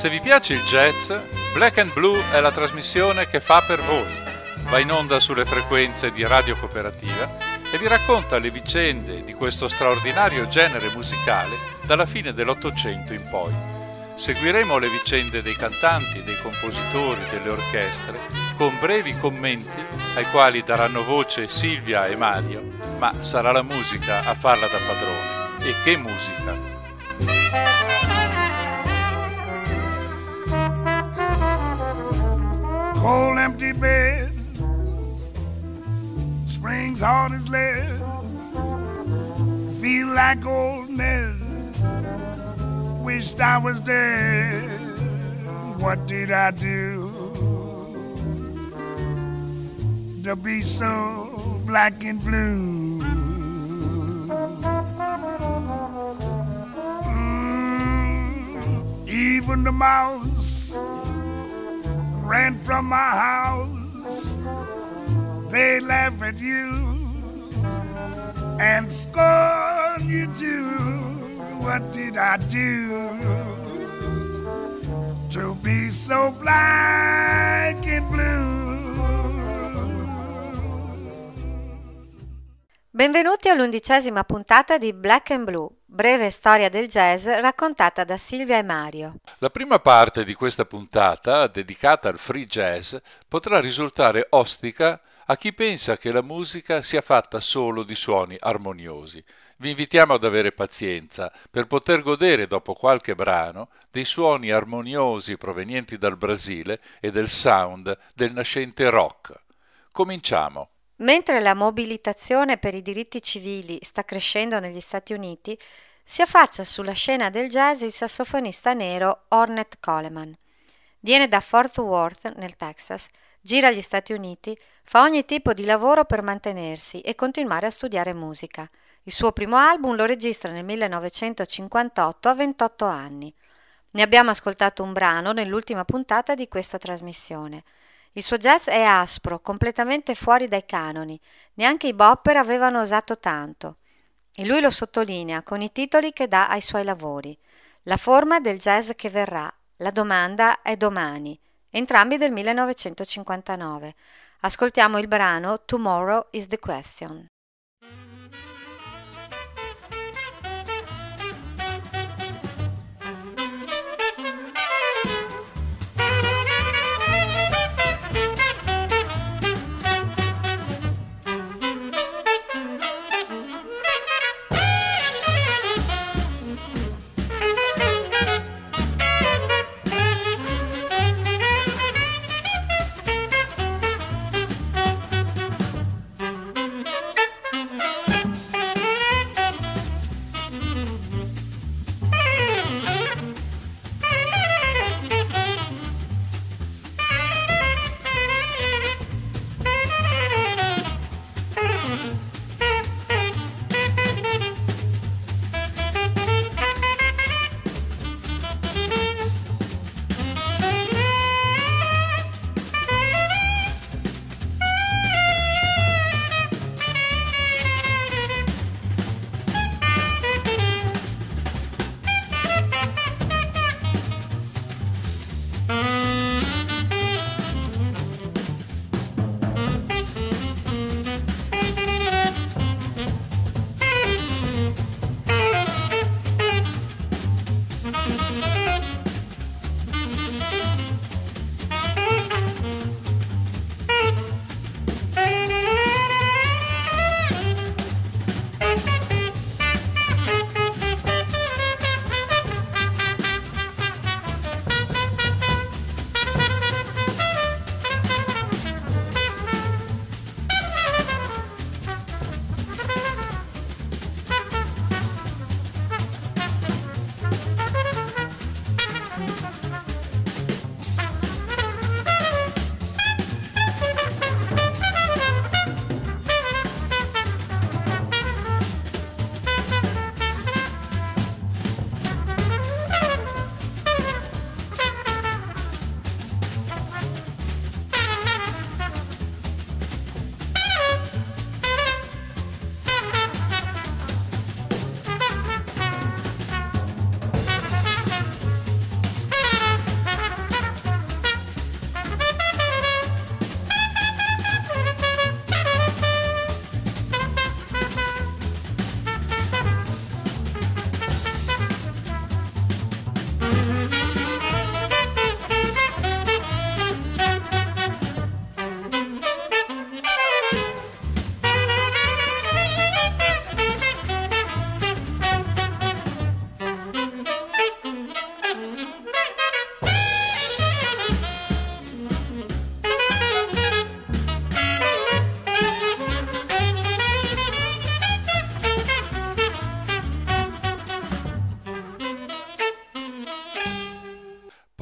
Se vi piace il jazz, Black and Blue è la trasmissione che fa per voi. Va in onda sulle frequenze di Radio Cooperativa e vi racconta le vicende di questo straordinario genere musicale dalla fine dell'Ottocento in poi. Seguiremo le vicende dei cantanti, dei compositori, delle orchestre, con brevi commenti ai quali daranno voce Silvia e Mario, ma sarà la musica a farla da padrone. E che musica! Cold empty bed, springs hard as lead, feel like old men Wished I was dead. What did I do to be so black and blue? Mm, even the mouse ran from my house. They laugh at you and scorn you too. What did I do to be so black and blue? Benvenuti all'undicesima puntata di Black and Blue, breve storia del jazz raccontata da Silvia e Mario. La prima parte di questa puntata, dedicata al free jazz, potrà risultare ostica a chi pensa che la musica sia fatta solo di suoni armoniosi. Vi invitiamo ad avere pazienza per poter godere dopo qualche brano dei suoni armoniosi provenienti dal Brasile e del sound del nascente rock. Cominciamo. Mentre la mobilitazione per i diritti civili sta crescendo negli Stati Uniti, si affaccia sulla scena del jazz il sassofonista nero Ornette Coleman. Viene da Fort Worth, nel Texas, gira agli Stati Uniti, fa ogni tipo di lavoro per mantenersi e continuare a studiare musica. Il suo primo album lo registra nel 1958 a 28 anni. Ne abbiamo ascoltato un brano nell'ultima puntata di questa trasmissione. Il suo jazz è aspro, completamente fuori dai canoni, neanche i bopper avevano osato tanto. E lui lo sottolinea con i titoli che dà ai suoi lavori. La forma del jazz che verrà, la domanda è domani, entrambi del 1959. Ascoltiamo il brano Tomorrow is the Question.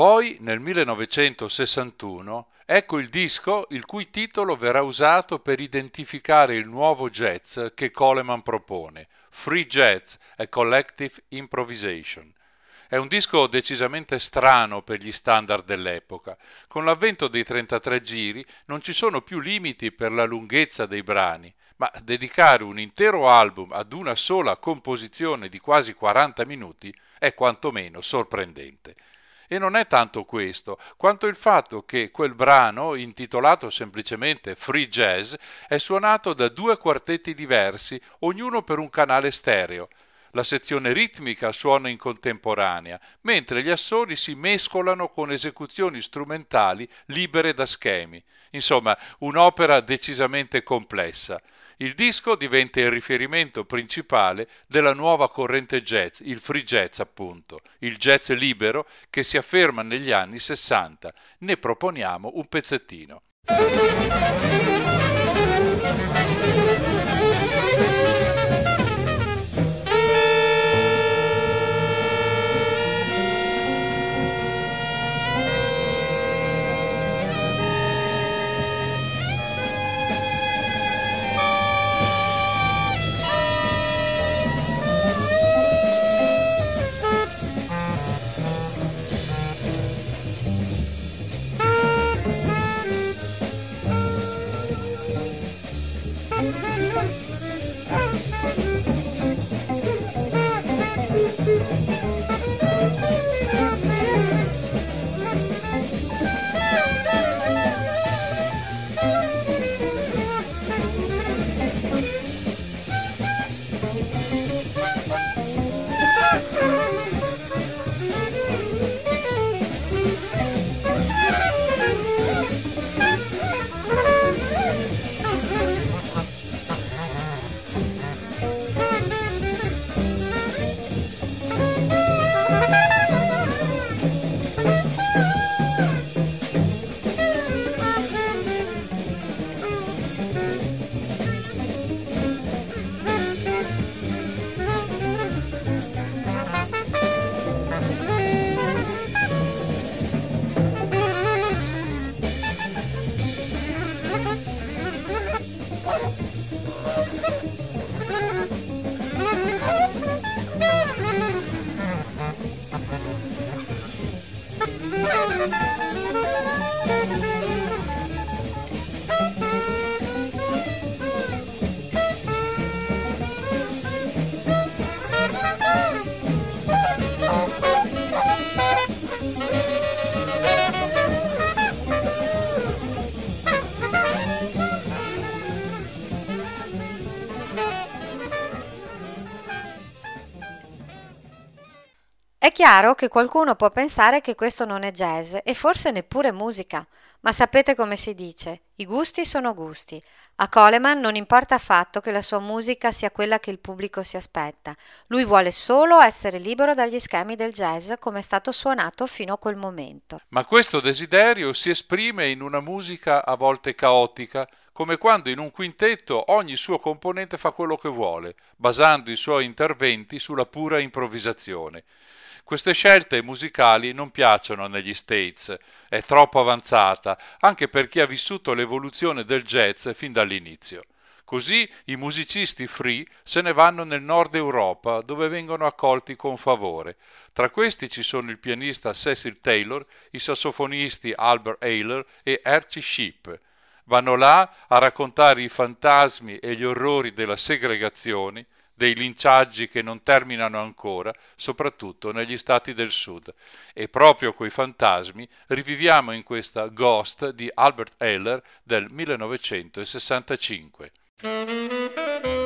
Poi, nel 1961, ecco il disco il cui titolo verrà usato per identificare il nuovo jazz che Coleman propone, Free Jazz, a Collective Improvisation. È un disco decisamente strano per gli standard dell'epoca. Con l'avvento dei 33 giri non ci sono più limiti per la lunghezza dei brani, ma dedicare un intero album ad una sola composizione di quasi 40 minuti è quantomeno sorprendente. E non è tanto questo, quanto il fatto che quel brano, intitolato semplicemente Free Jazz, è suonato da due quartetti diversi, ognuno per un canale stereo. La sezione ritmica suona in contemporanea, mentre gli assoli si mescolano con esecuzioni strumentali libere da schemi. Insomma, un'opera decisamente complessa. Il disco diventa il riferimento principale della nuova corrente jazz, il free jazz appunto, il jazz libero che si afferma negli anni 60. Ne proponiamo un pezzettino. Chiaro che qualcuno può pensare che questo non è jazz e forse neppure musica, ma sapete come si dice, i gusti sono gusti. A Coleman non importa affatto che la sua musica sia quella che il pubblico si aspetta, lui vuole solo essere libero dagli schemi del jazz come è stato suonato fino a quel momento. Ma questo desiderio si esprime in una musica a volte caotica, come quando in un quintetto ogni suo componente fa quello che vuole, basando i suoi interventi sulla pura improvvisazione. Queste scelte musicali non piacciono negli States, è troppo avanzata, anche per chi ha vissuto l'evoluzione del jazz fin dall'inizio. Così i musicisti free se ne vanno nel nord Europa, dove vengono accolti con favore. Tra questi ci sono il pianista Cecil Taylor, i sassofonisti Albert Ayler e Archie Sheep. Vanno là a raccontare i fantasmi e gli orrori della segregazione, dei linciaggi che non terminano ancora, soprattutto negli stati del sud. E proprio quei fantasmi riviviamo in questa Ghost di Albert Heller del 1965.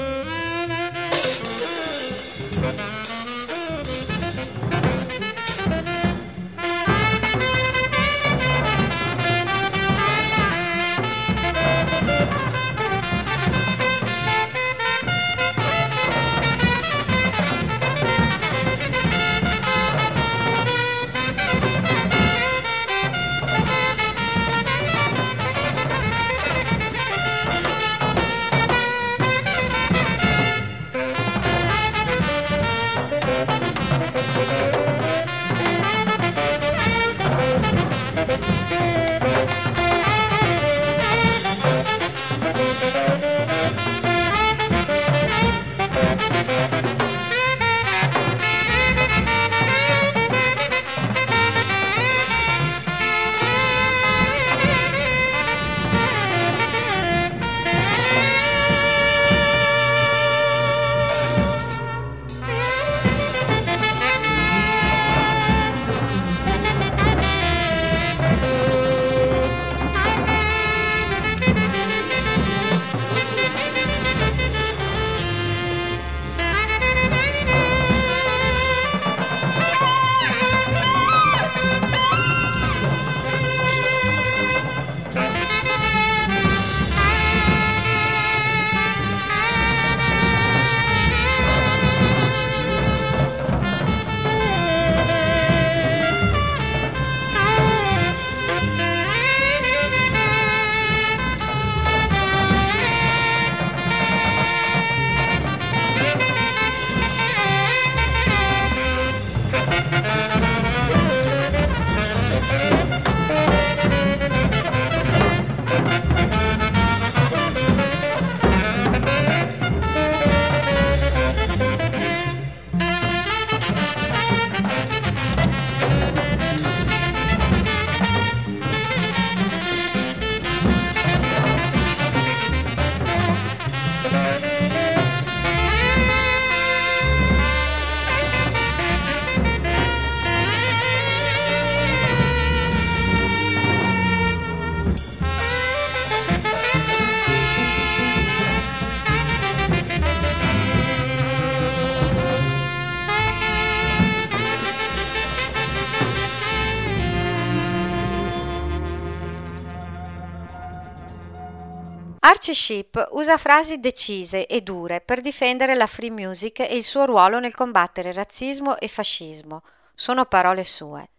Archie Sheep usa frasi decise e dure per difendere la free music e il suo ruolo nel combattere razzismo e fascismo. Sono parole sue.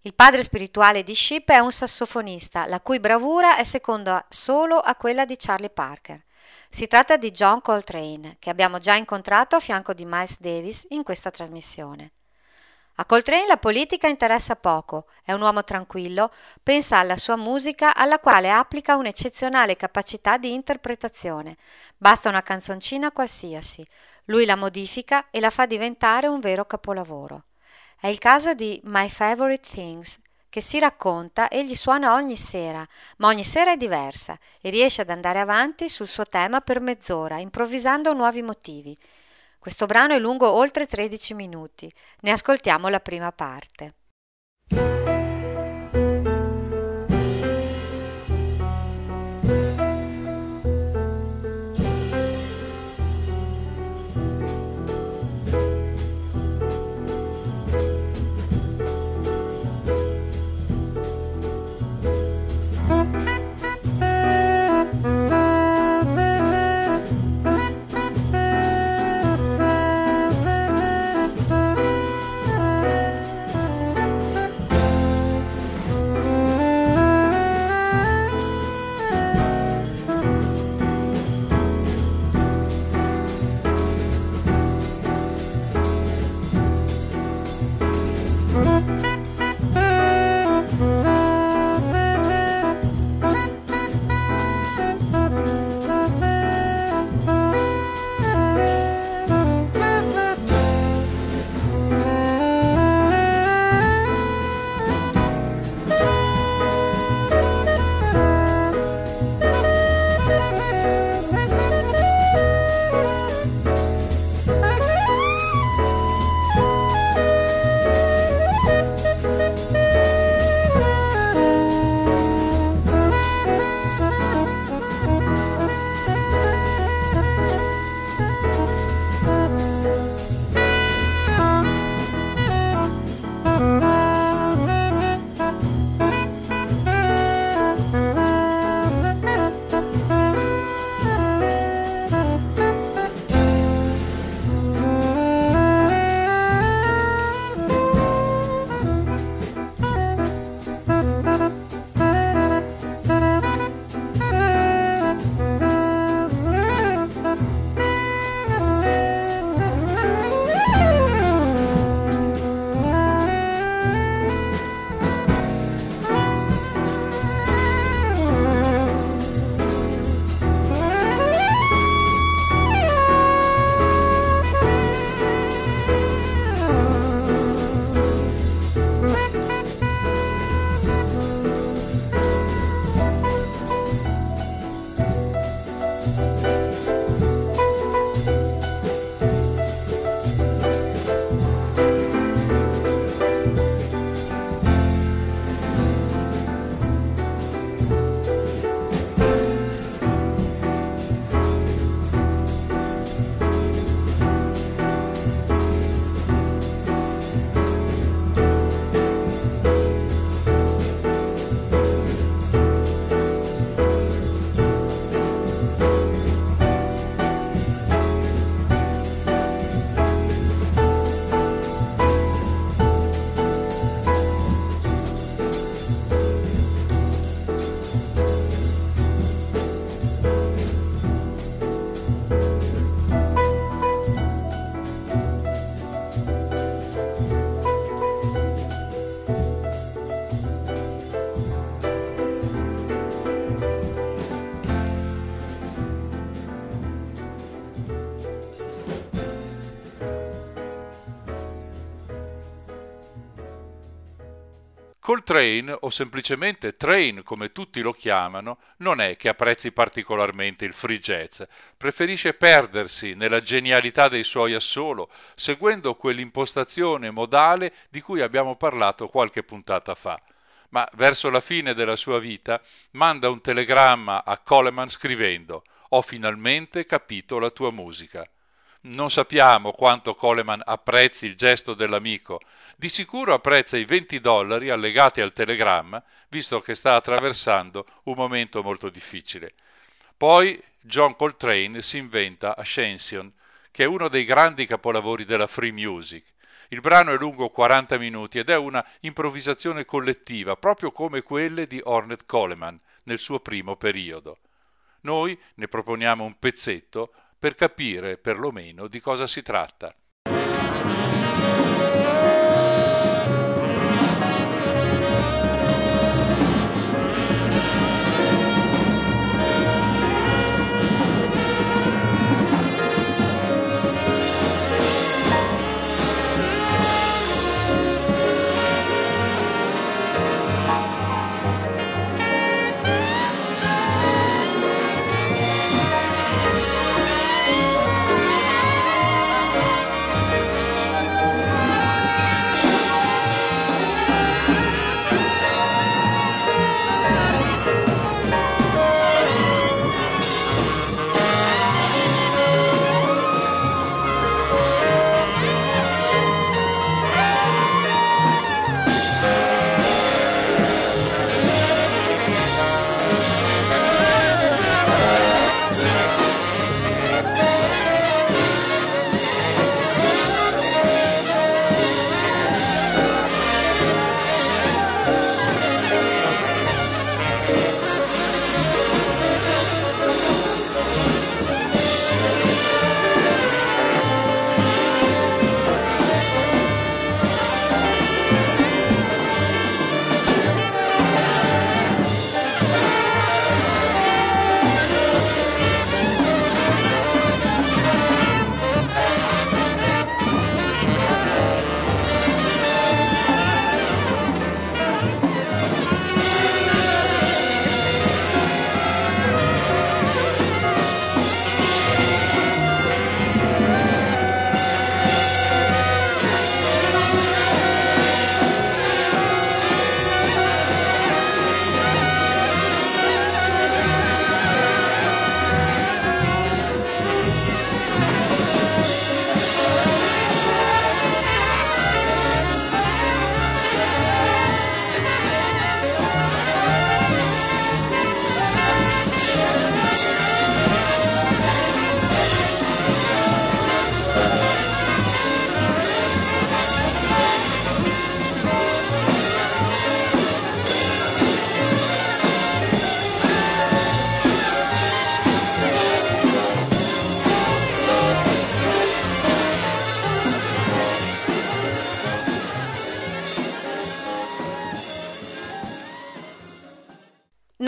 Il padre spirituale di Sheep è un sassofonista, la cui bravura è seconda solo a quella di Charlie Parker. Si tratta di John Coltrane, che abbiamo già incontrato a fianco di Miles Davis in questa trasmissione. A Coltrane la politica interessa poco, è un uomo tranquillo, pensa alla sua musica alla quale applica un'eccezionale capacità di interpretazione. Basta una canzoncina qualsiasi, lui la modifica e la fa diventare un vero capolavoro. È il caso di My Favorite Things, che si racconta e gli suona ogni sera, ma ogni sera è diversa e riesce ad andare avanti sul suo tema per mezz'ora, improvvisando nuovi motivi. Questo brano è lungo oltre 13 minuti. Ne ascoltiamo la prima parte. Coltrane, o semplicemente Train come tutti lo chiamano, non è che apprezzi particolarmente il free jazz, preferisce perdersi nella genialità dei suoi assolo, seguendo quell'impostazione modale di cui abbiamo parlato qualche puntata fa. Ma verso la fine della sua vita manda un telegramma a Coleman scrivendo Ho finalmente capito la tua musica. Non sappiamo quanto Coleman apprezzi il gesto dell'amico, di sicuro apprezza i 20 dollari allegati al telegramma, visto che sta attraversando un momento molto difficile. Poi John Coltrane si inventa Ascension, che è uno dei grandi capolavori della free music. Il brano è lungo 40 minuti ed è una improvvisazione collettiva, proprio come quelle di Ornette Coleman nel suo primo periodo. Noi ne proponiamo un pezzetto per capire perlomeno di cosa si tratta.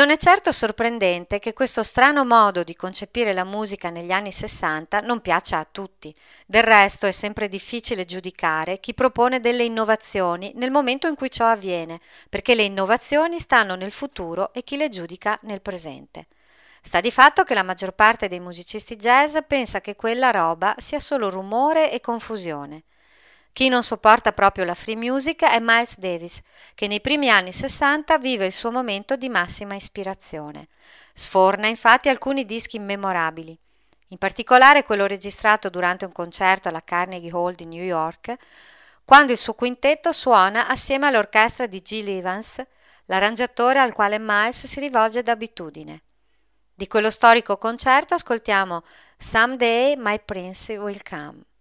Non è certo sorprendente che questo strano modo di concepire la musica negli anni Sessanta non piaccia a tutti. Del resto è sempre difficile giudicare chi propone delle innovazioni nel momento in cui ciò avviene, perché le innovazioni stanno nel futuro e chi le giudica nel presente. Sta di fatto che la maggior parte dei musicisti jazz pensa che quella roba sia solo rumore e confusione. Chi non sopporta proprio la free music è Miles Davis, che nei primi anni 60 vive il suo momento di massima ispirazione. Sforna infatti alcuni dischi memorabili, in particolare quello registrato durante un concerto alla Carnegie Hall di New York, quando il suo quintetto suona assieme all'orchestra di Gil Evans, l'arrangiatore al quale Miles si rivolge d'abitudine. Di quello storico concerto ascoltiamo Someday My Prince Will Come.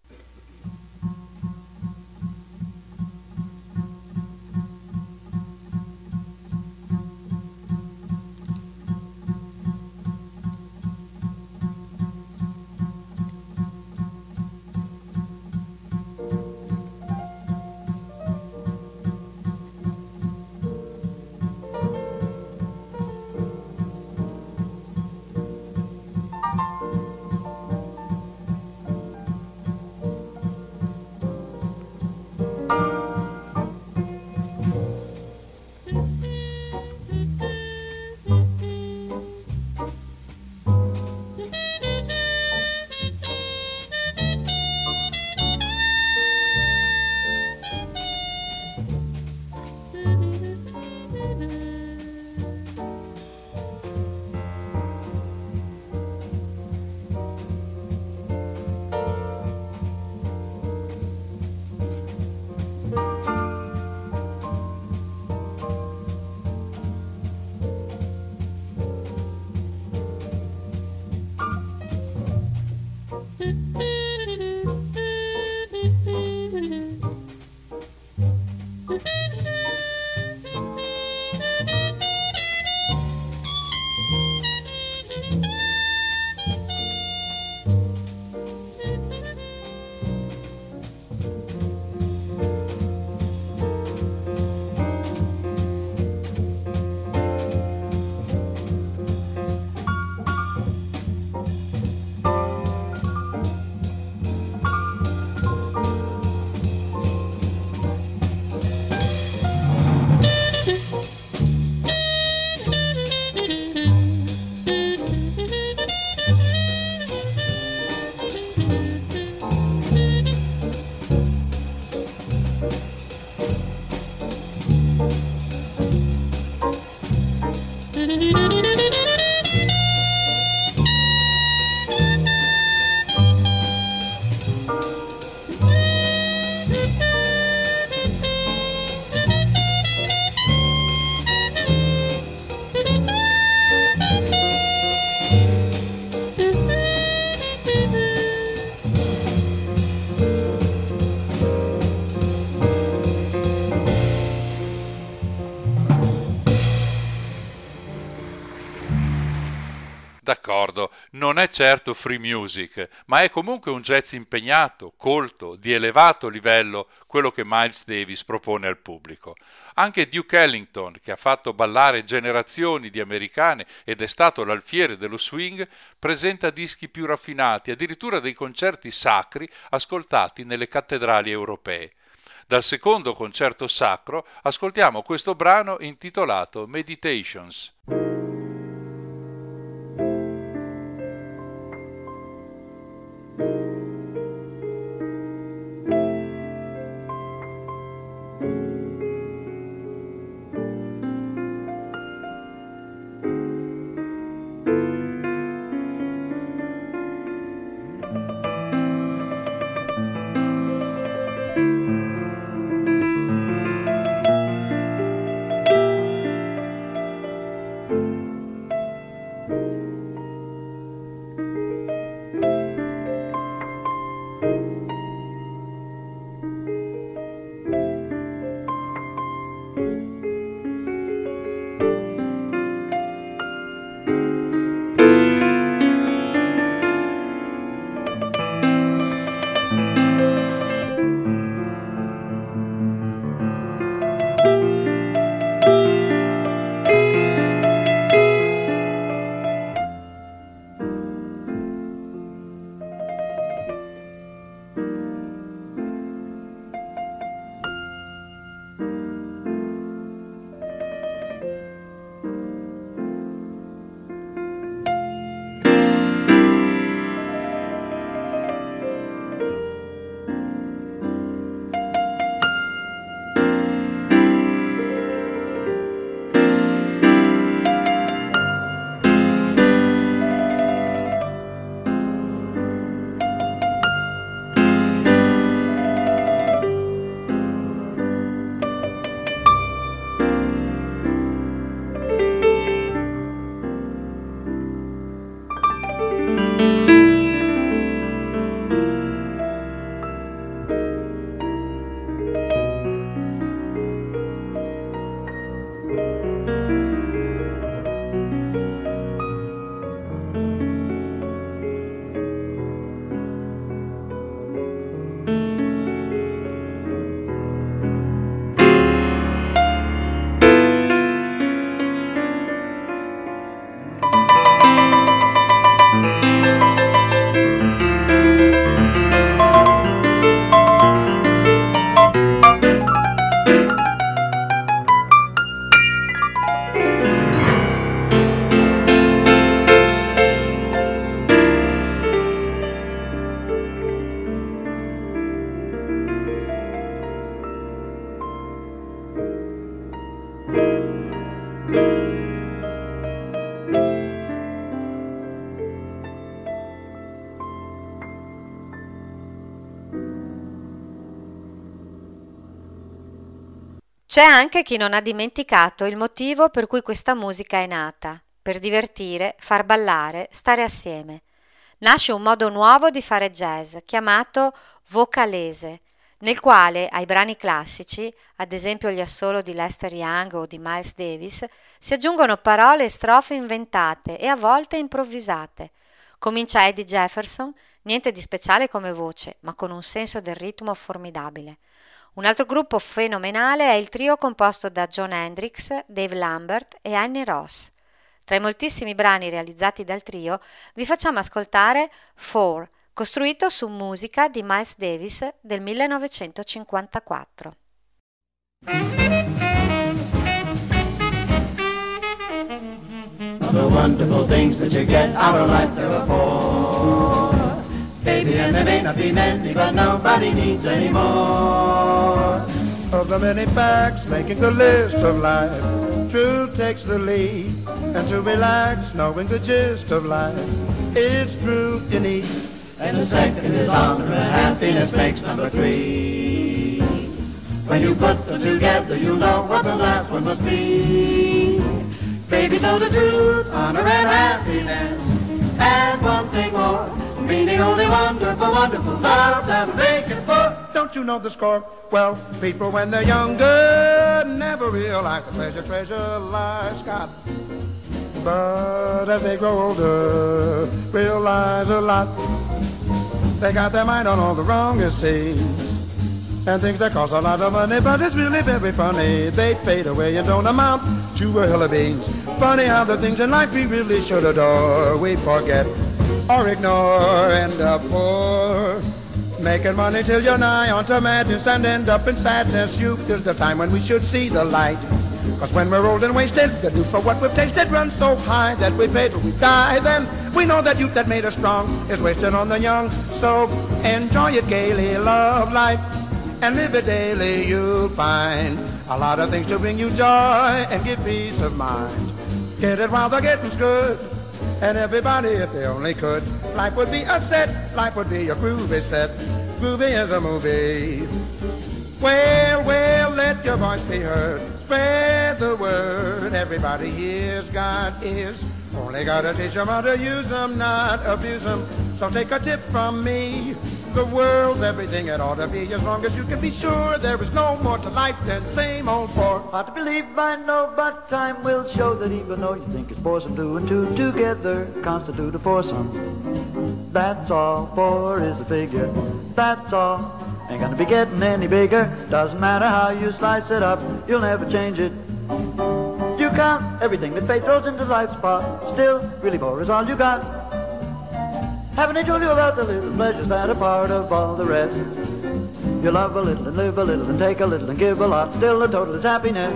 Non è certo free music, ma è comunque un jazz impegnato, colto, di elevato livello, quello che Miles Davis propone al pubblico. Anche Duke Ellington, che ha fatto ballare generazioni di americane ed è stato l'alfiere dello swing, presenta dischi più raffinati, addirittura dei concerti sacri ascoltati nelle cattedrali europee. Dal secondo concerto sacro ascoltiamo questo brano intitolato Meditations. C'è anche chi non ha dimenticato il motivo per cui questa musica è nata, per divertire, far ballare, stare assieme. Nasce un modo nuovo di fare jazz, chiamato vocalese, nel quale ai brani classici, ad esempio gli assolo di Lester Young o di Miles Davis, si aggiungono parole e strofe inventate e a volte improvvisate. Comincia Eddie Jefferson, niente di speciale come voce, ma con un senso del ritmo formidabile. Un altro gruppo fenomenale è il trio composto da John Hendricks, Dave Lambert e Annie Ross. Tra i moltissimi brani realizzati dal trio vi facciamo ascoltare Four, costruito su musica di Miles Davis del 1954. The wonderful things that you get out of life there are four. Baby, and there may not be many, but nobody needs any more. Of the many facts making the list of life, truth takes the lead. And to relax, knowing the gist of life, it's truth you need. And the second is honor, and happiness makes number three. When you put them together, you know what the last one must be. Baby, so the truth, honor, and happiness. And one thing more meaning only oh, wonderful, wonderful love that'll make it for. Don't you know the score? Well, people when they're younger never realize the pleasure treasure lies. got. But as they grow older, realize a lot. They got their mind on all the wrongest things. And things that cost a lot of money, but it's really very funny. They fade away and don't amount to a hill of beans. Funny how the things in life we really should adore, we forget or ignore, end up poor. Making money till you're nigh onto madness and end up in sadness. Youth is the time when we should see the light. Cause when we're old and wasted, the due for what we've tasted runs so high that we pay till we die. Then we know that youth that made us strong is wasted on the young. So enjoy it gaily, love life, and live it daily. You'll find a lot of things to bring you joy and give peace of mind. Get it while the getting's good. And everybody, if they only could, life would be a set, life would be a groovy set. Groovy as a movie. Well, well, let your voice be heard. Spread the word. Everybody hears God is. Only gotta teach them how to use them, not abuse them. So take a tip from me. The world's everything it ought to be as long as you can be sure there is no more to life than same old four. Hard to believe, I know, but time will show that even though you think it's boresome, two and two together constitute a foursome. That's all, four is the figure, that's all. Ain't gonna be getting any bigger, doesn't matter how you slice it up, you'll never change it. You count everything that fate throws into life's pot, still, really four is all you got. Haven't I told you about the little pleasures that are part of all the rest? You love a little and live a little and take a little and give a lot, still the total is happiness.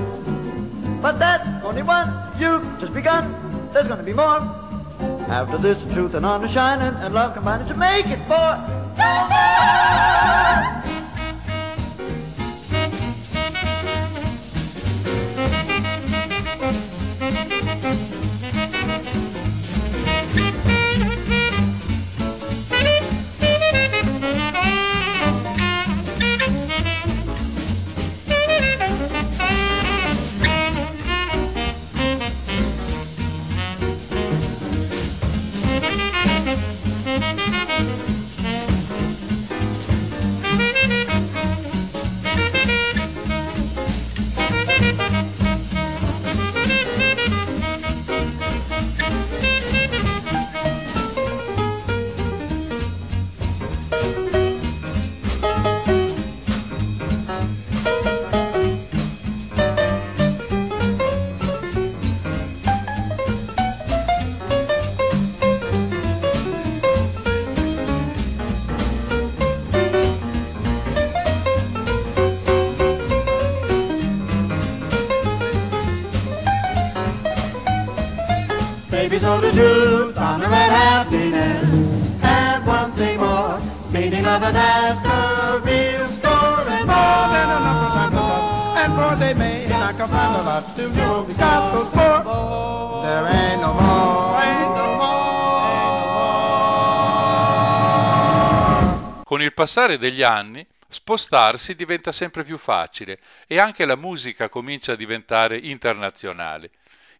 But that's only one, you've just begun, there's gonna be more. After this, truth and honor shining and love combining to make it four. It that's the real story. More than enough for time to and more they may not come find a lot. Still, you only got those four. There. Ain't no more. Con il passare degli anni, spostarsi diventa sempre più facile e anche la musica comincia a diventare internazionale.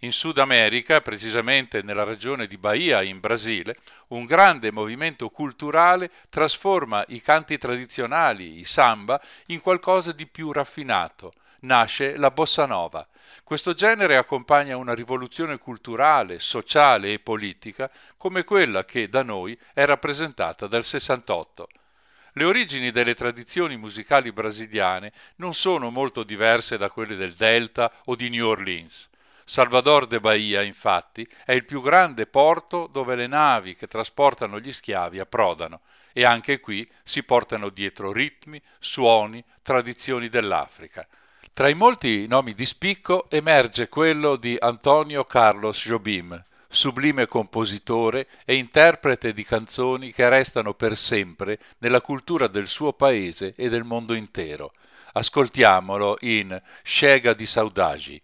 In Sud America, precisamente nella regione di Bahia in Brasile, un grande movimento culturale trasforma i canti tradizionali, i samba, in qualcosa di più raffinato. Nasce la bossa nova. Questo genere accompagna una rivoluzione culturale, sociale e politica come quella che da noi è rappresentata dal 68. Le origini delle tradizioni musicali brasiliane non sono molto diverse da quelle del Delta o di New Orleans. Salvador de Bahia, infatti, è il più grande porto dove le navi che trasportano gli schiavi approdano e anche qui si portano dietro ritmi, suoni, tradizioni dell'Africa. Tra i molti nomi di spicco emerge quello di Antonio Carlos Jobim, sublime compositore e interprete di canzoni che restano per sempre nella cultura del suo paese e del mondo intero. Ascoltiamolo in Scega di Saudagi.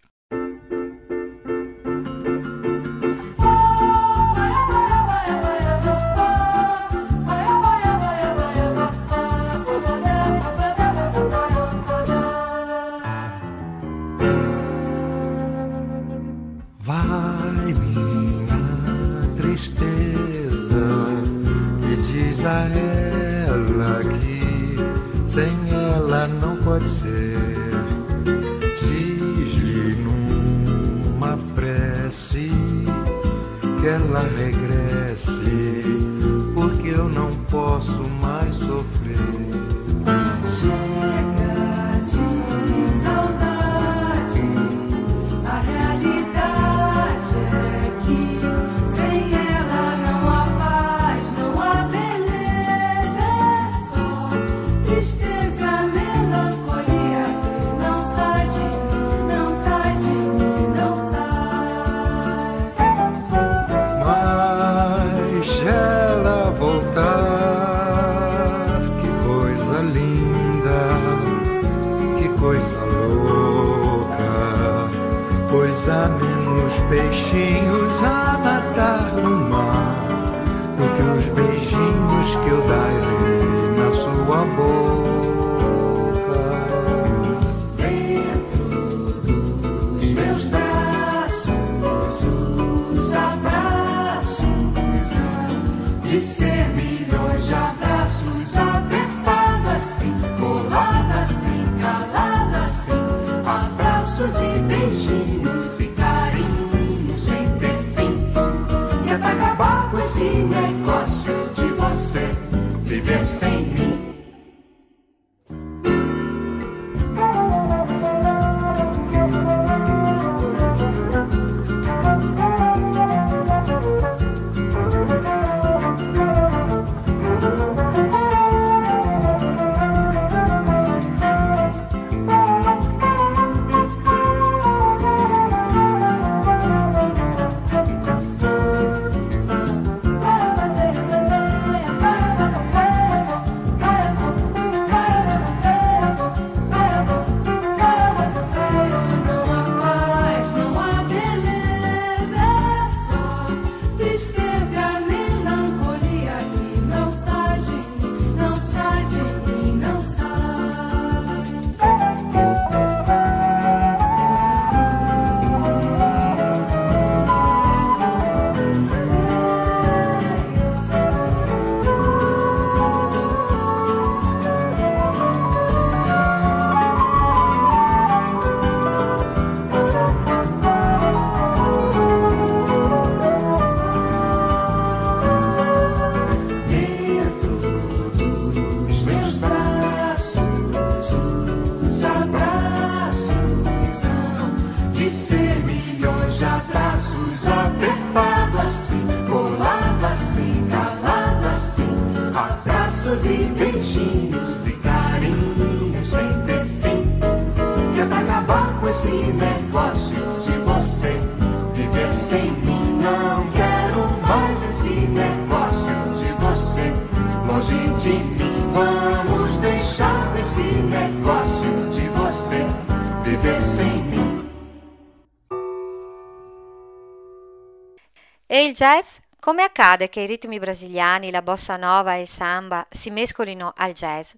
Jazz? Come accade che i ritmi brasiliani, la bossa nova e il samba si mescolino al jazz?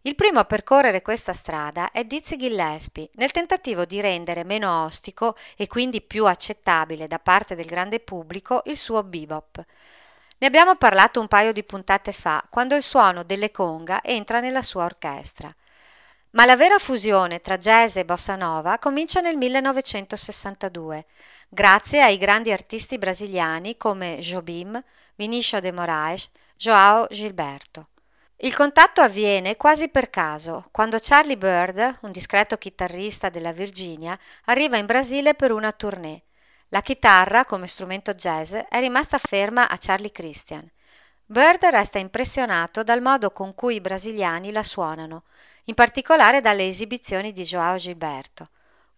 Il primo a percorrere questa strada è Dizzy Gillespie, nel tentativo di rendere meno ostico e quindi più accettabile da parte del grande pubblico il suo bebop. Ne abbiamo parlato un paio di puntate fa, quando il suono delle conga entra nella sua orchestra. Ma la vera fusione tra jazz e bossa nova comincia nel 1962, grazie ai grandi artisti brasiliani come Jobim, Vinicio de Moraes, João Gilberto. Il contatto avviene quasi per caso, quando Charlie Bird, un discreto chitarrista della Virginia, arriva in Brasile per una tournée. La chitarra, come strumento jazz, è rimasta ferma a Charlie Christian. Bird resta impressionato dal modo con cui i brasiliani la suonano, in particolare dalle esibizioni di João Gilberto.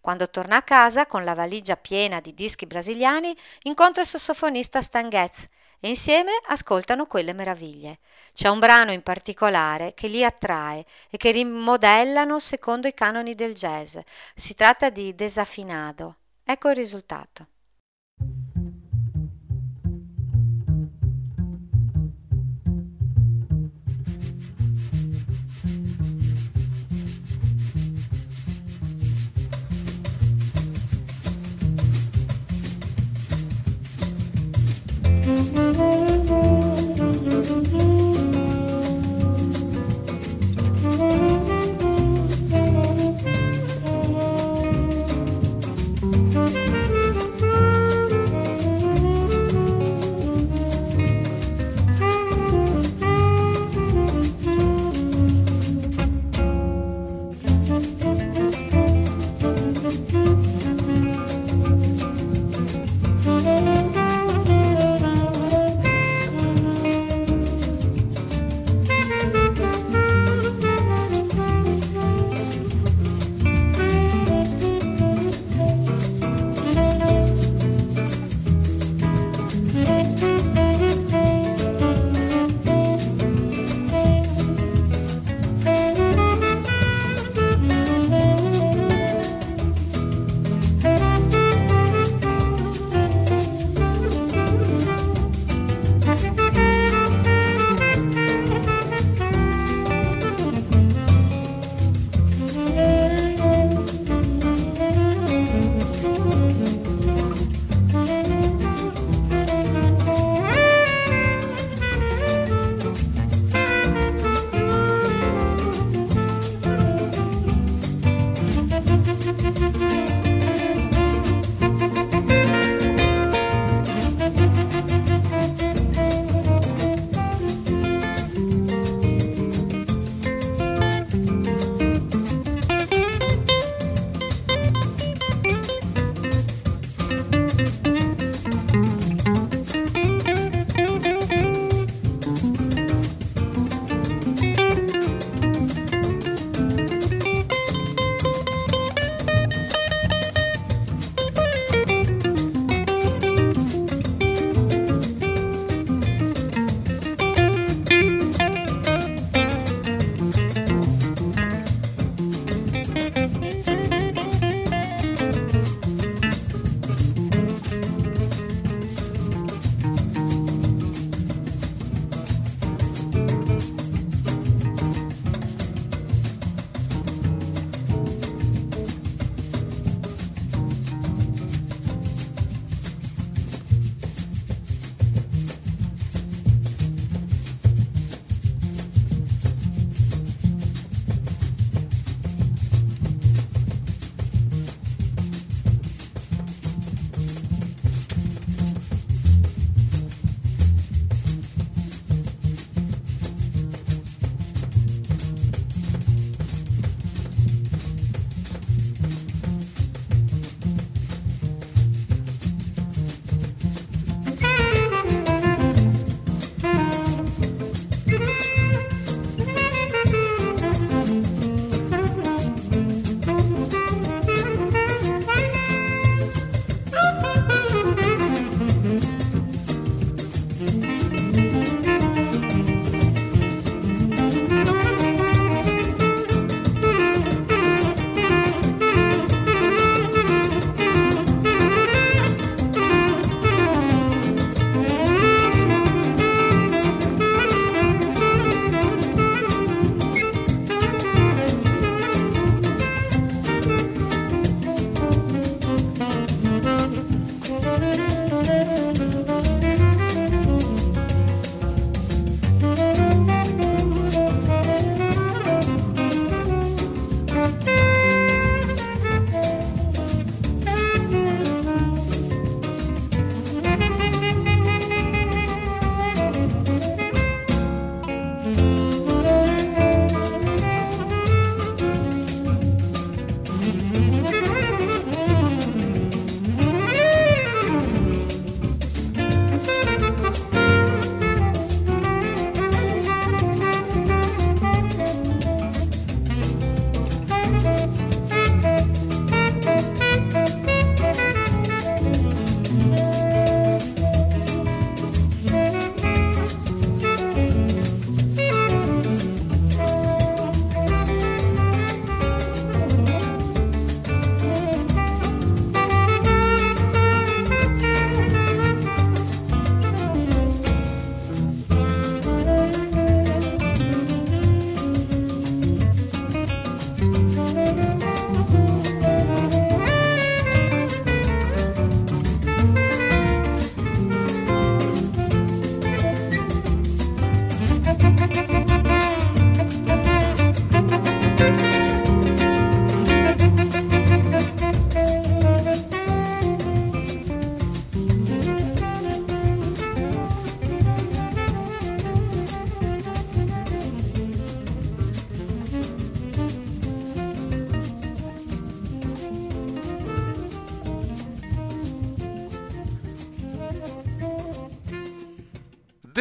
Quando torna a casa con la valigia piena di dischi brasiliani, incontra il sassofonista Stan Getz e insieme ascoltano quelle meraviglie. C'è un brano in particolare che li attrae e che rimodellano secondo i canoni del jazz. Si tratta di Desafinado. Ecco il risultato.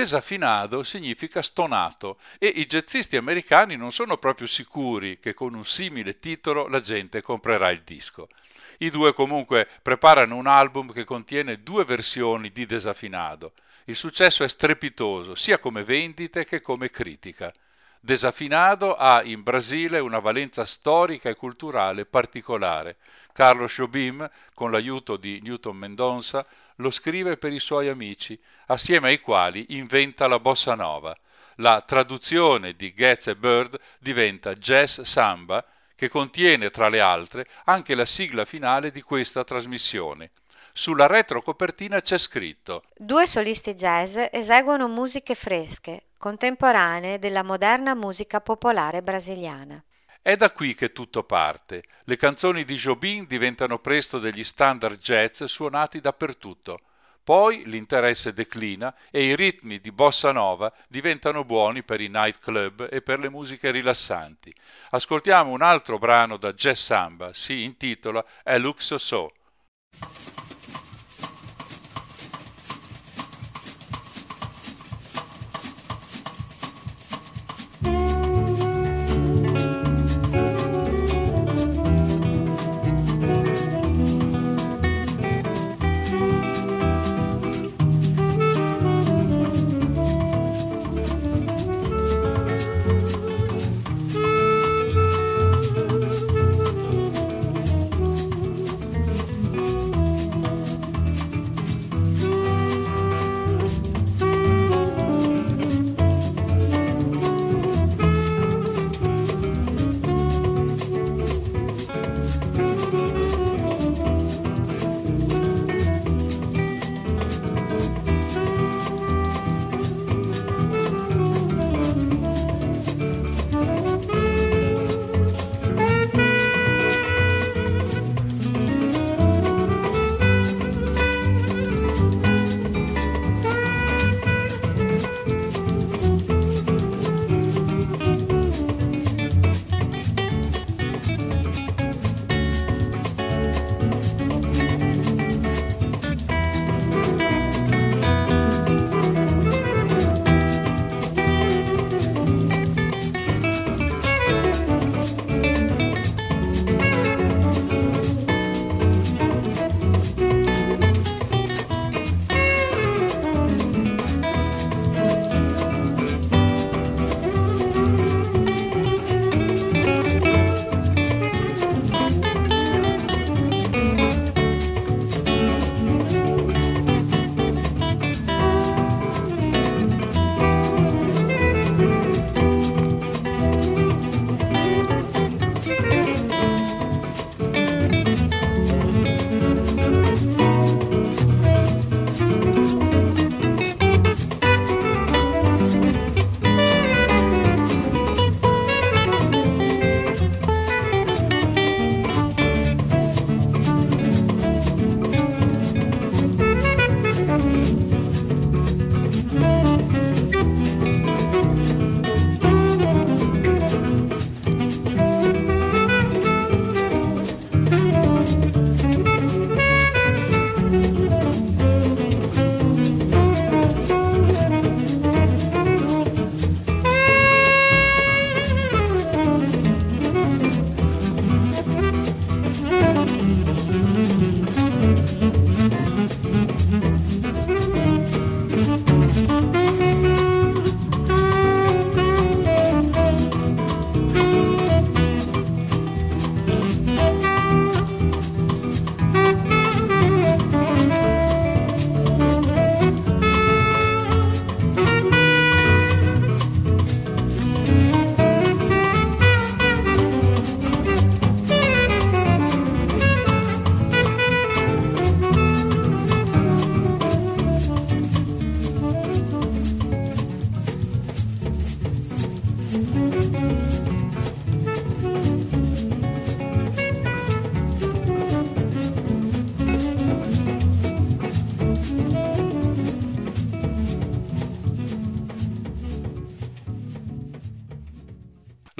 Desafinado significa stonato e i jazzisti americani non sono proprio sicuri che con un simile titolo la gente comprerà il disco. I due comunque preparano un album che contiene due versioni di Desafinado. Il successo è strepitoso sia come vendite che come critica. Desafinado ha in Brasile una valenza storica e culturale particolare. Carlos Jobim, con l'aiuto di Newton Mendonça, lo scrive per i suoi amici, assieme ai quali inventa la bossa nova. La traduzione di Getz e Bird diventa Jazz Samba, che contiene, tra le altre, anche la sigla finale di questa trasmissione. Sulla retrocopertina c'è scritto Due solisti jazz eseguono musiche fresche, contemporanee della moderna musica popolare brasiliana. È da qui che tutto parte. Le canzoni di Jobim diventano presto degli standard jazz suonati dappertutto. Poi l'interesse declina e i ritmi di bossa nova diventano buoni per i nightclub e per le musiche rilassanti. Ascoltiamo un altro brano da Jazz Samba, si intitola È Luxo So.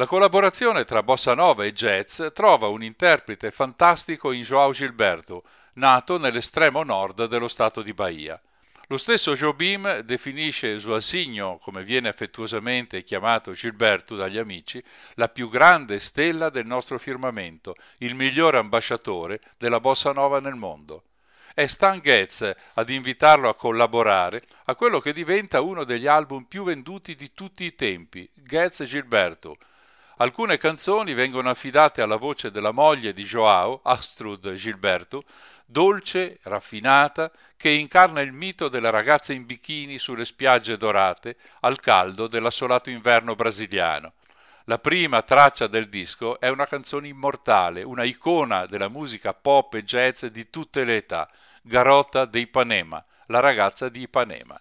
Collaborazione tra bossa nova e jazz trova un interprete fantastico in João Gilberto, nato nell'estremo nord dello stato di Bahia. Lo stesso Jobim definisce Joasigno, come viene affettuosamente chiamato Gilberto dagli amici, la più grande stella del nostro firmamento, il migliore ambasciatore della bossa nova nel mondo. È Stan Getz ad invitarlo a collaborare a quello che diventa uno degli album più venduti di tutti i tempi, Getz Gilberto, Alcune canzoni vengono affidate alla voce della moglie di Joao, Astrud Gilberto, dolce, raffinata, che incarna il mito della ragazza in bikini sulle spiagge dorate al caldo dell'assolato inverno brasiliano. La prima traccia del disco è una canzone immortale, una icona della musica pop e jazz di tutte le età, Garota de Ipanema, la ragazza di Ipanema.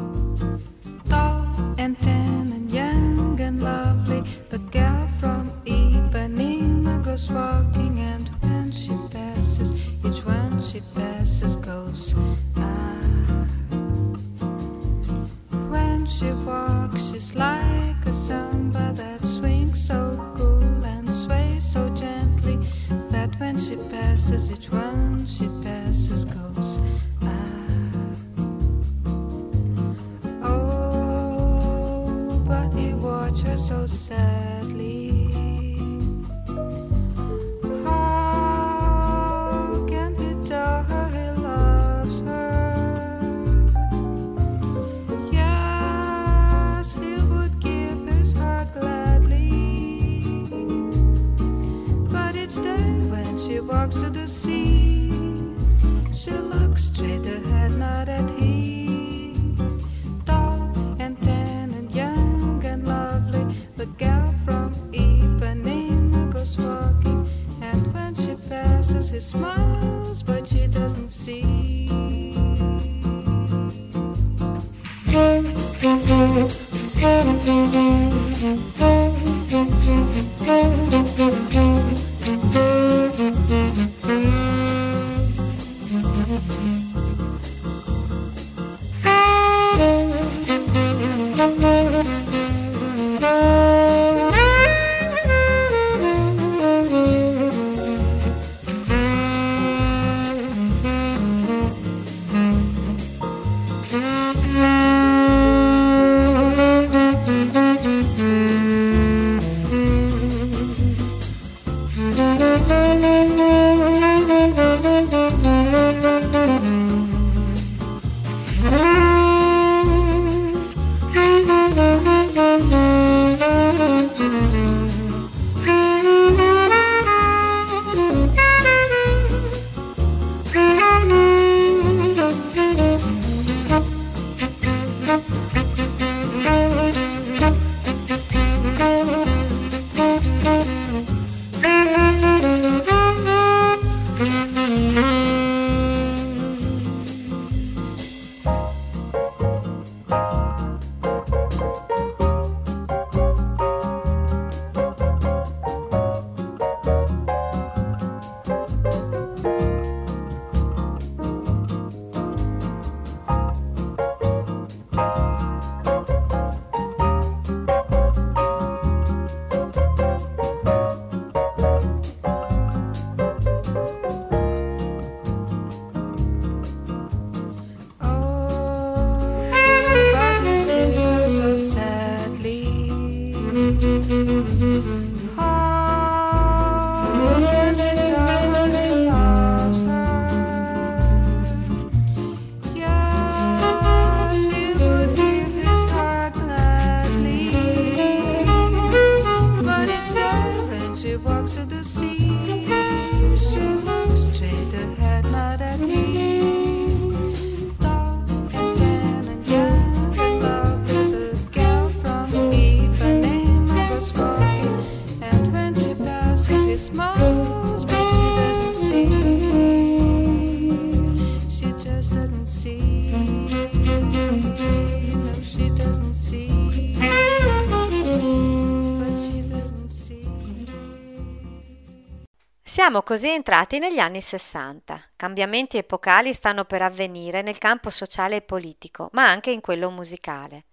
Siamo così entrati negli anni 60. Cambiamenti epocali stanno per avvenire nel campo sociale e politico, ma anche in quello musicale.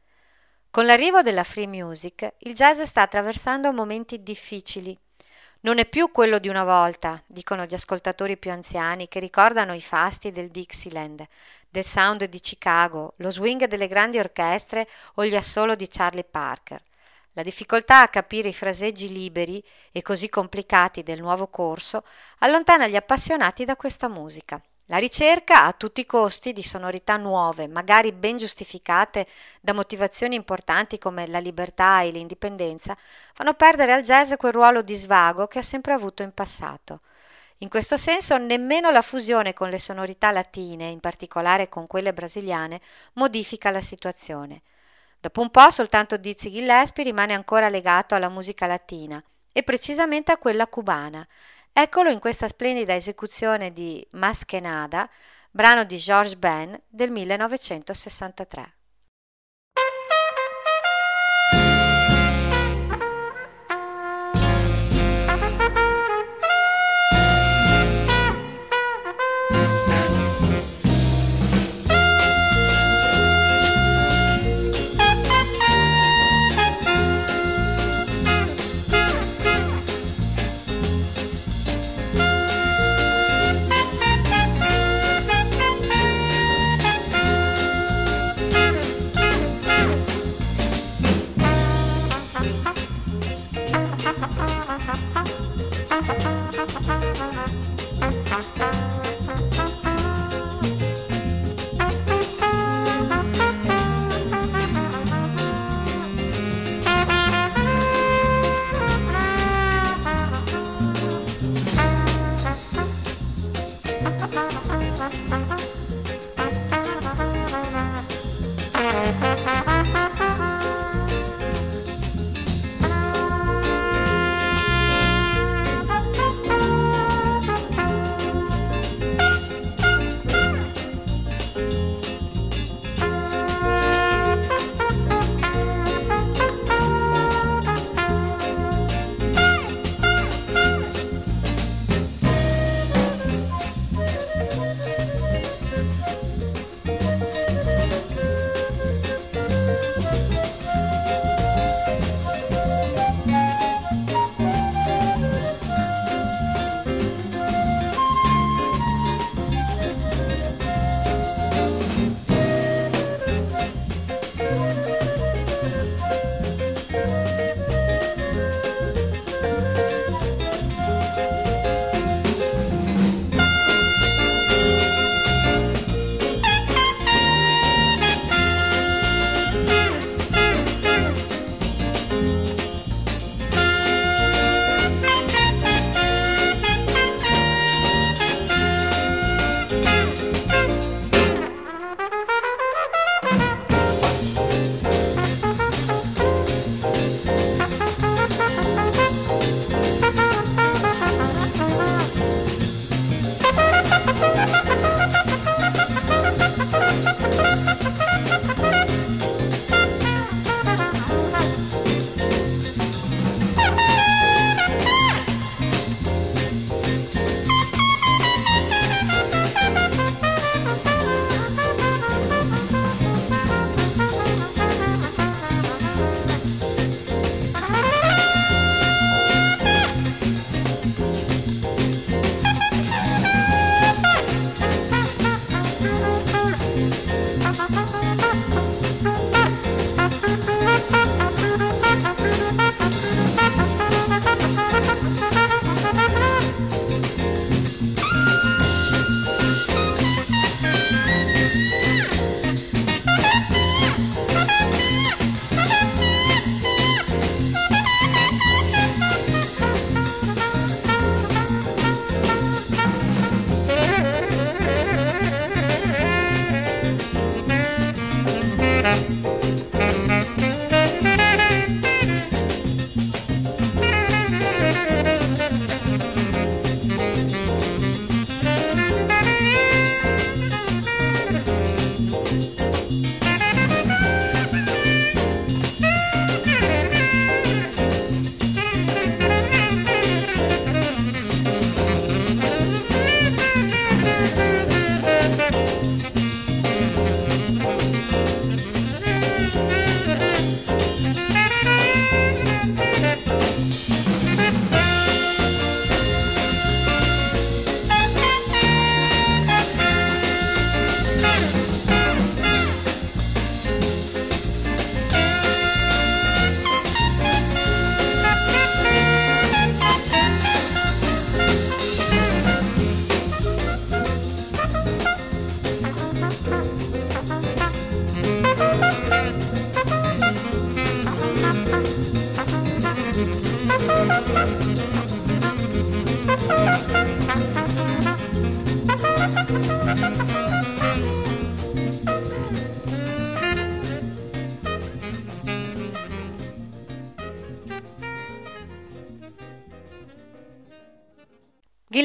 Con l'arrivo della free music, il jazz sta attraversando momenti difficili. Non è più quello di una volta, dicono gli ascoltatori più anziani che ricordano i fasti del Dixieland, del sound di Chicago, lo swing delle grandi orchestre o gli assolo di Charlie Parker. La difficoltà a capire i fraseggi liberi e così complicati del nuovo corso allontana gli appassionati da questa musica. La ricerca a tutti i costi di sonorità nuove, magari ben giustificate da motivazioni importanti come la libertà e l'indipendenza, fanno perdere al jazz quel ruolo di svago che ha sempre avuto in passato. In questo senso nemmeno la fusione con le sonorità latine, in particolare con quelle brasiliane, modifica la situazione. Dopo un po' soltanto Dizzy Gillespie rimane ancora legato alla musica latina e precisamente a quella cubana. Eccolo in questa splendida esecuzione di Maskenada, brano di George Ben del 1963.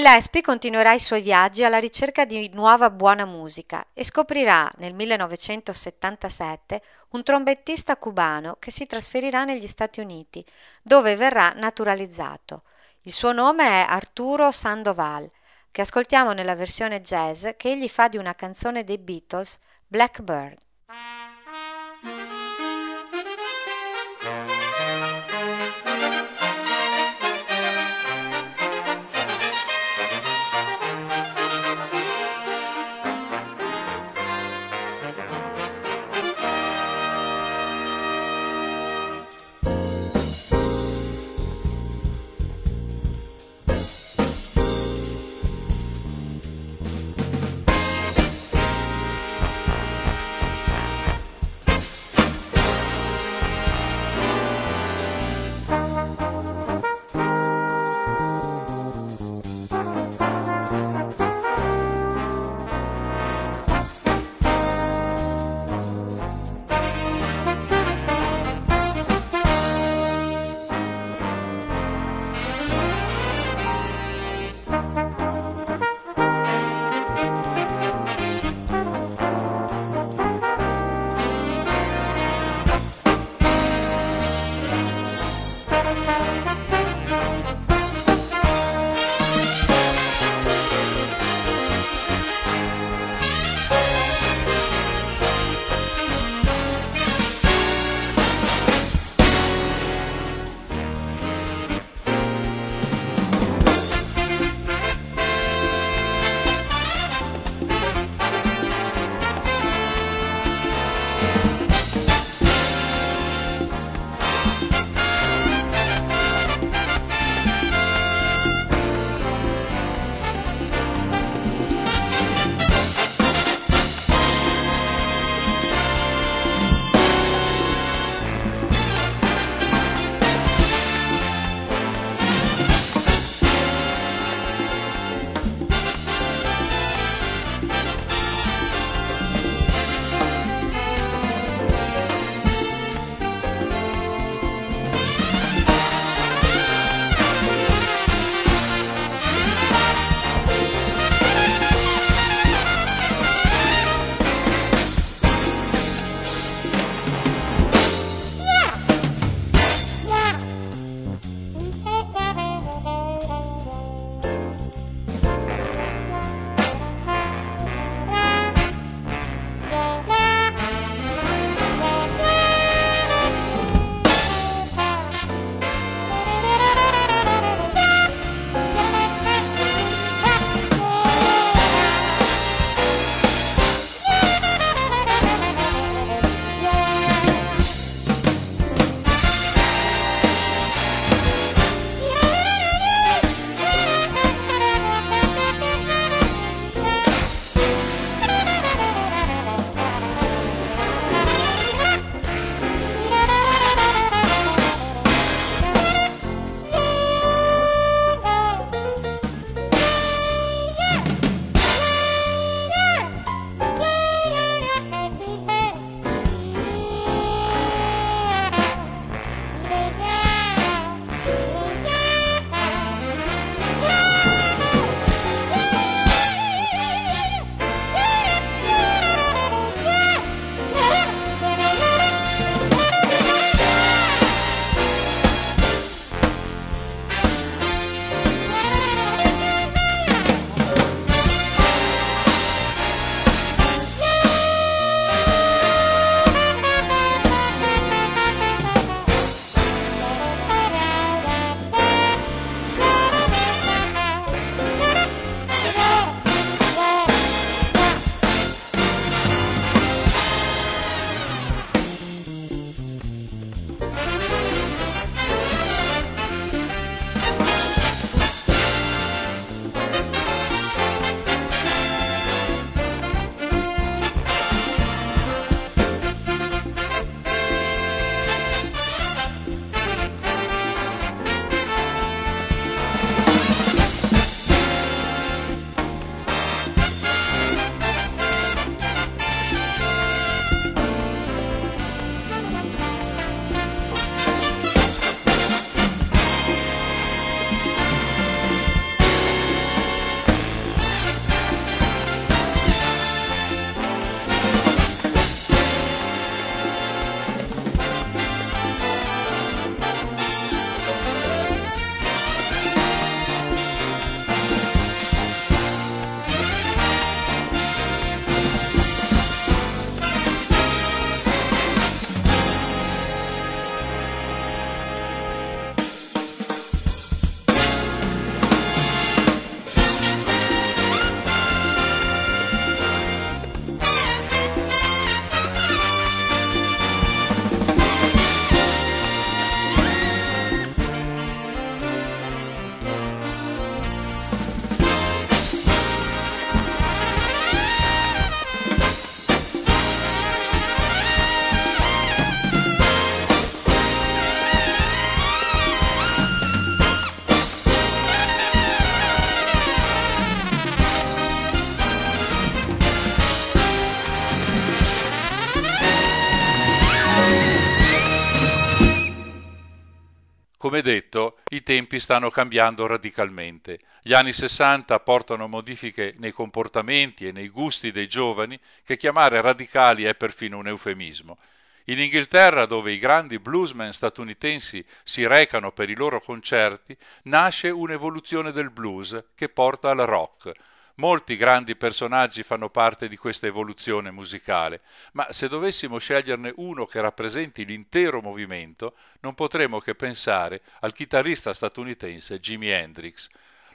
Gillespie continuerà i suoi viaggi alla ricerca di nuova buona musica e scoprirà nel 1977 un trombettista cubano che si trasferirà negli Stati Uniti, dove verrà naturalizzato. Il suo nome è Arturo Sandoval, che ascoltiamo nella versione jazz che egli fa di una canzone dei Beatles, Blackbird. Come detto, i tempi stanno cambiando radicalmente. Gli anni 60 portano modifiche nei comportamenti e nei gusti dei giovani che chiamare radicali è perfino un eufemismo. In Inghilterra, dove i grandi bluesmen statunitensi si recano per i loro concerti, nasce un'evoluzione del blues che porta al rock, Molti grandi personaggi fanno parte di questa evoluzione musicale, ma se dovessimo sceglierne uno che rappresenti l'intero movimento, non potremo che pensare al chitarrista statunitense Jimi Hendrix.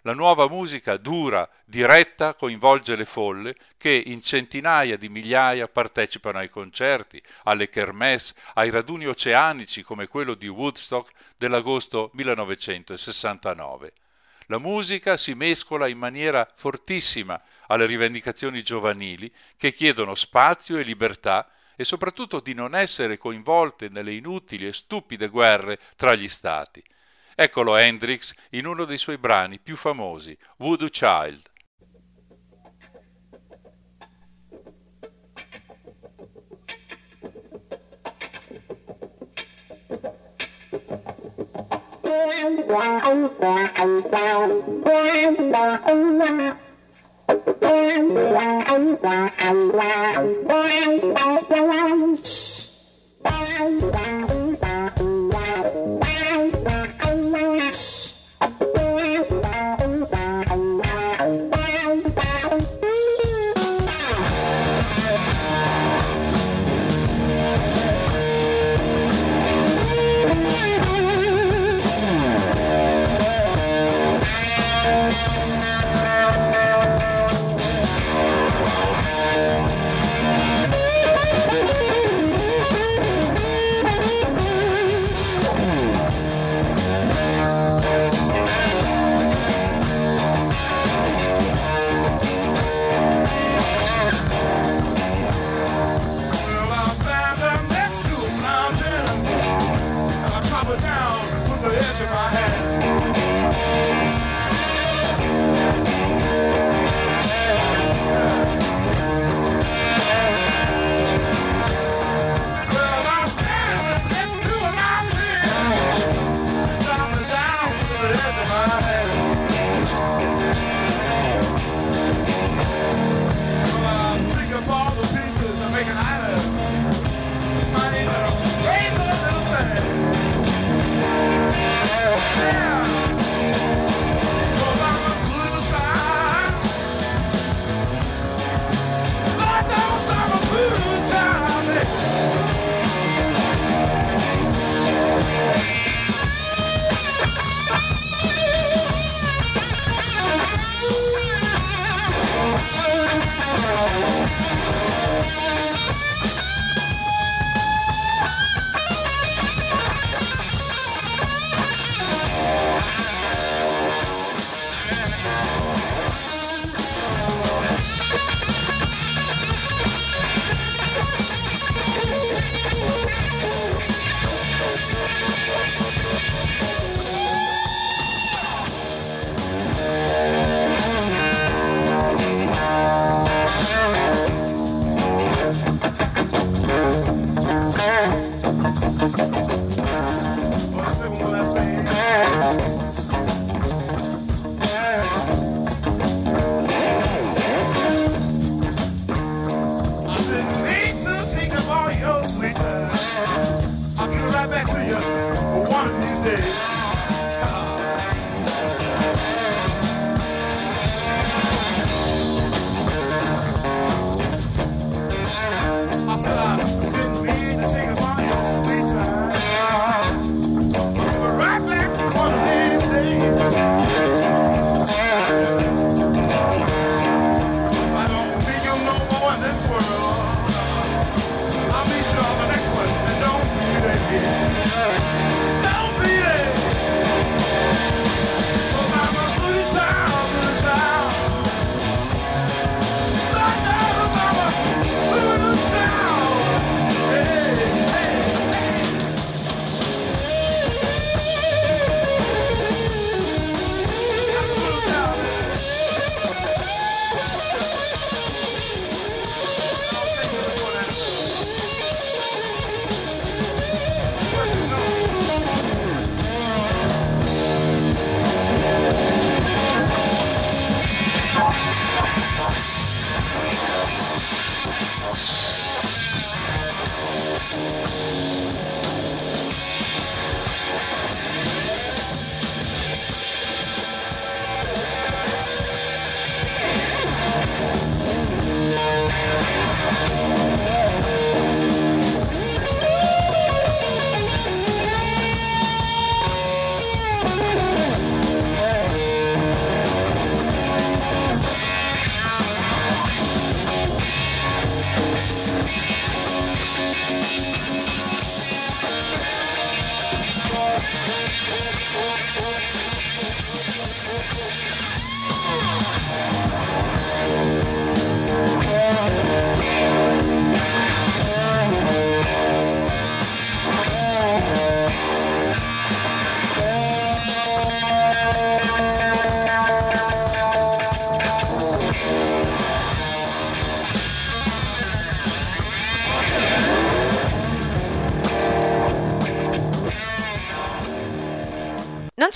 La nuova musica dura, diretta, coinvolge le folle che in centinaia di migliaia partecipano ai concerti, alle kermesse, ai raduni oceanici come quello di Woodstock dell'agosto 1969. La musica si mescola in maniera fortissima alle rivendicazioni giovanili che chiedono spazio e libertà e soprattutto di non essere coinvolte nelle inutili e stupide guerre tra gli stati. Eccolo Hendrix in uno dei suoi brani più famosi, Voodoo Child. Thank you. quà ông quà ông sao quà bà ông la quà quà ông quà ông la quà bà quà ông quà quà ông bà ông la quà bà ông la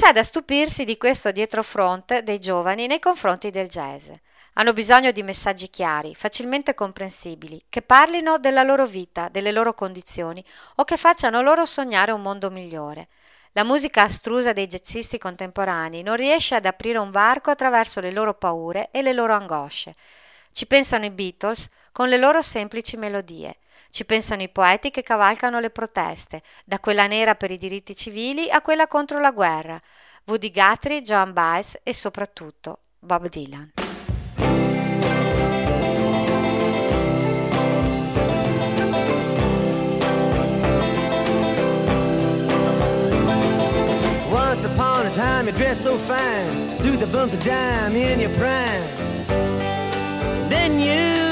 c'è da stupirsi di questo dietrofront dei giovani nei confronti del jazz. Hanno bisogno di messaggi chiari, facilmente comprensibili, che parlino della loro vita, delle loro condizioni o che facciano loro sognare un mondo migliore. La musica astrusa dei jazzisti contemporanei non riesce ad aprire un varco attraverso le loro paure e le loro angosce. Ci pensano i Beatles con le loro semplici melodie. Ci pensano i poeti che cavalcano le proteste, da quella nera per i diritti civili a quella contro la guerra. Woody Guthrie, Joan Baez e soprattutto Bob Dylan. Once upon a time you dressed so fine, threw the bumps of dime in your prime. Then you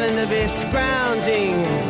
having to be scrounging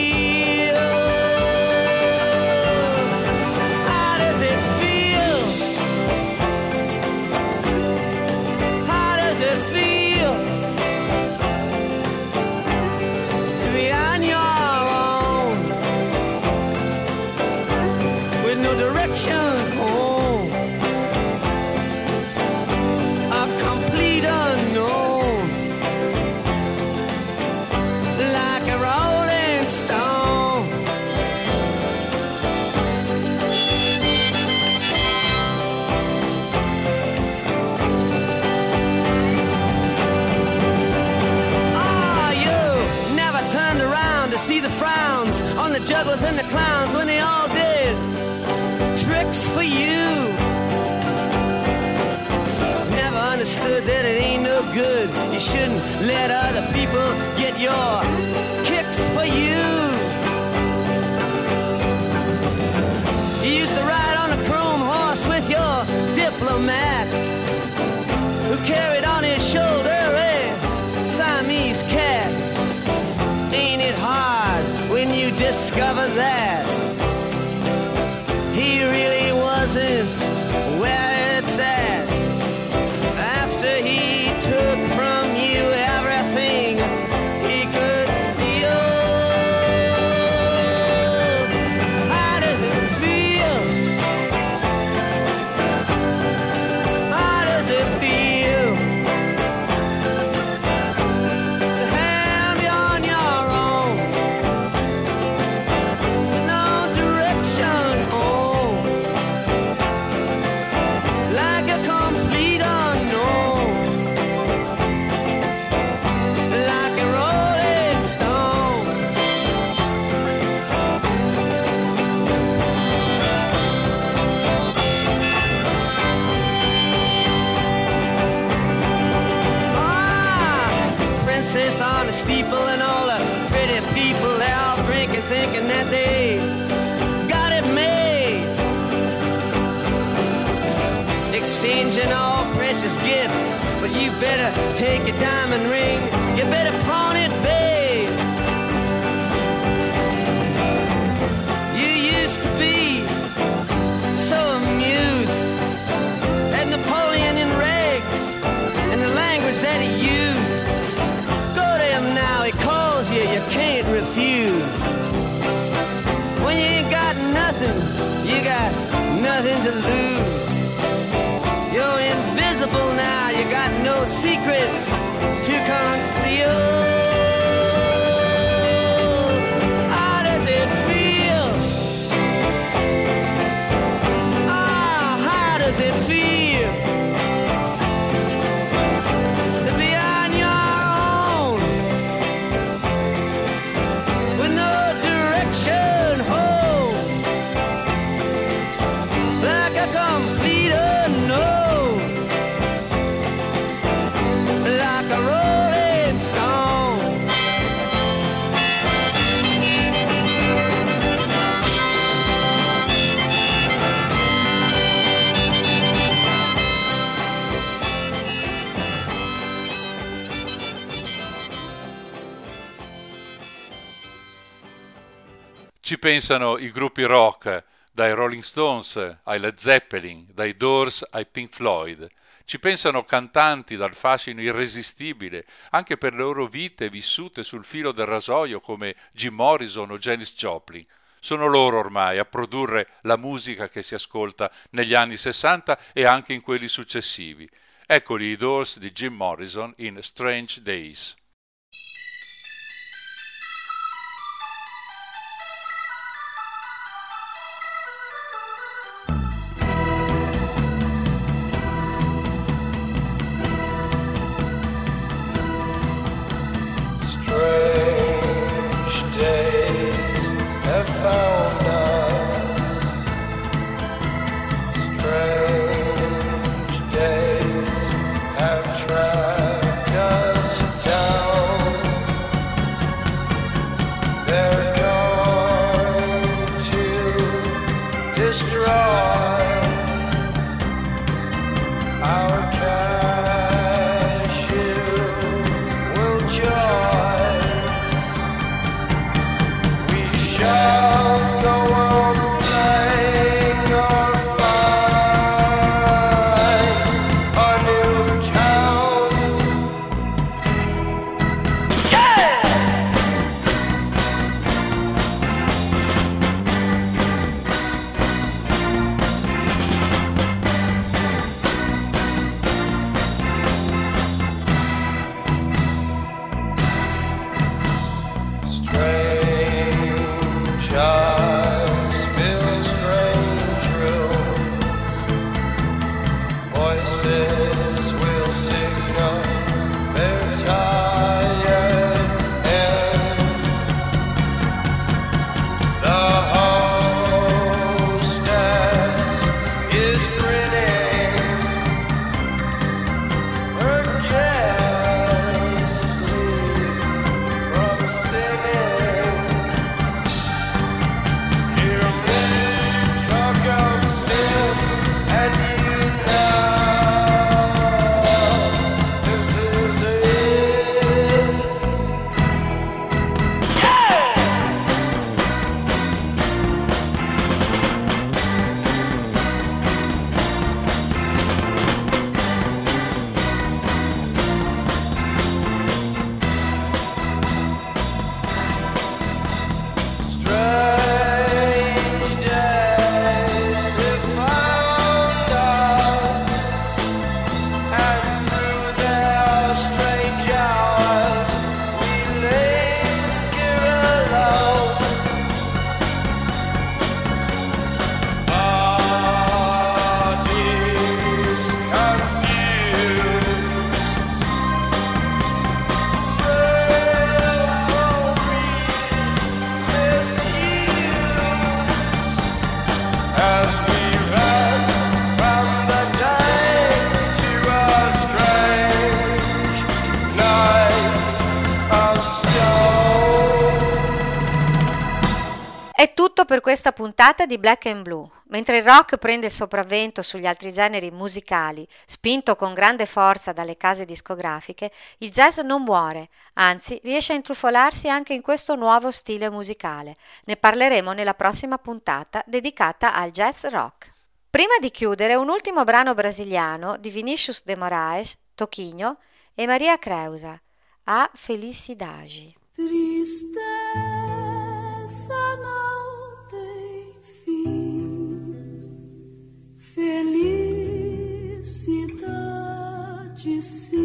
Shouldn't let other people get your kicks for you. You used to ride on a chrome horse with your diplomat who carried on his shoulder a Siamese cat. Ain't it hard when you discover that and all the pretty people they're all drinking, thinking that they got it made. Exchanging all precious gifts, but you better take your diamond ring. You better pawn it, babe. Nothing to lose. You're invisible now, you got no secrets to conceal. Pensano i gruppi rock, dai Rolling Stones ai Led Zeppelin, dai Doors ai Pink Floyd. Ci pensano cantanti dal fascino irresistibile, anche per le loro vite vissute sul filo del rasoio come Jim Morrison o Janis Joplin. Sono loro ormai a produrre la musica che si ascolta negli anni 60 e anche in quelli successivi. Eccoli i Doors di Jim Morrison in Strange Days. show. per questa puntata di Black and Blue. Mentre il rock prende il sopravvento sugli altri generi musicali, spinto con grande forza dalle case discografiche, il jazz non muore, anzi riesce a intrufolarsi anche in questo nuovo stile musicale. Ne parleremo nella prossima puntata dedicata al jazz rock. Prima di chiudere, un ultimo brano brasiliano di Vinicius de Moraes, Toquinho e Maria Creusa, A Felicidade. Tristeza não. you see.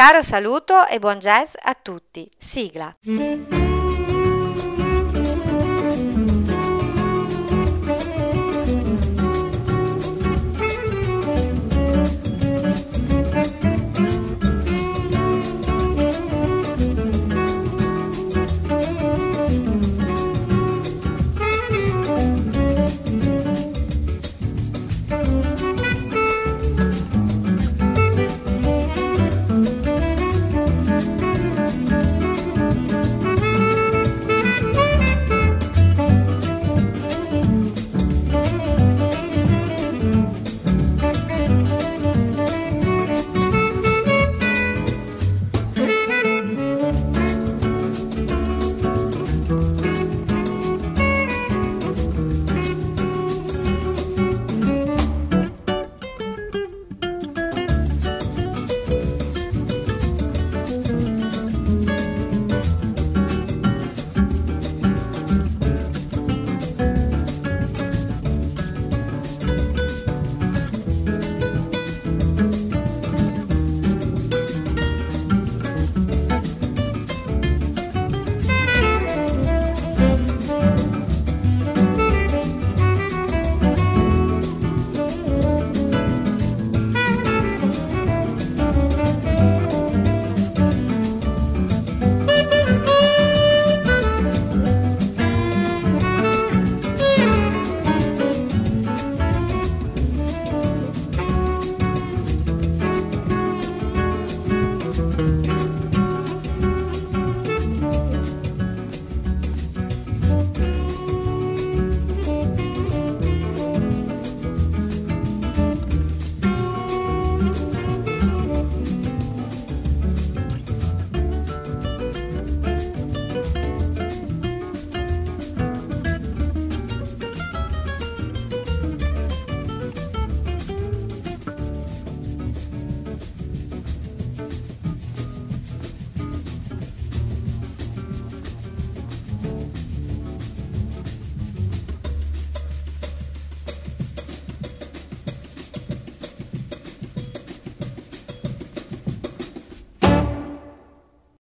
caro saluto e buon jazz a tutti. Sigla.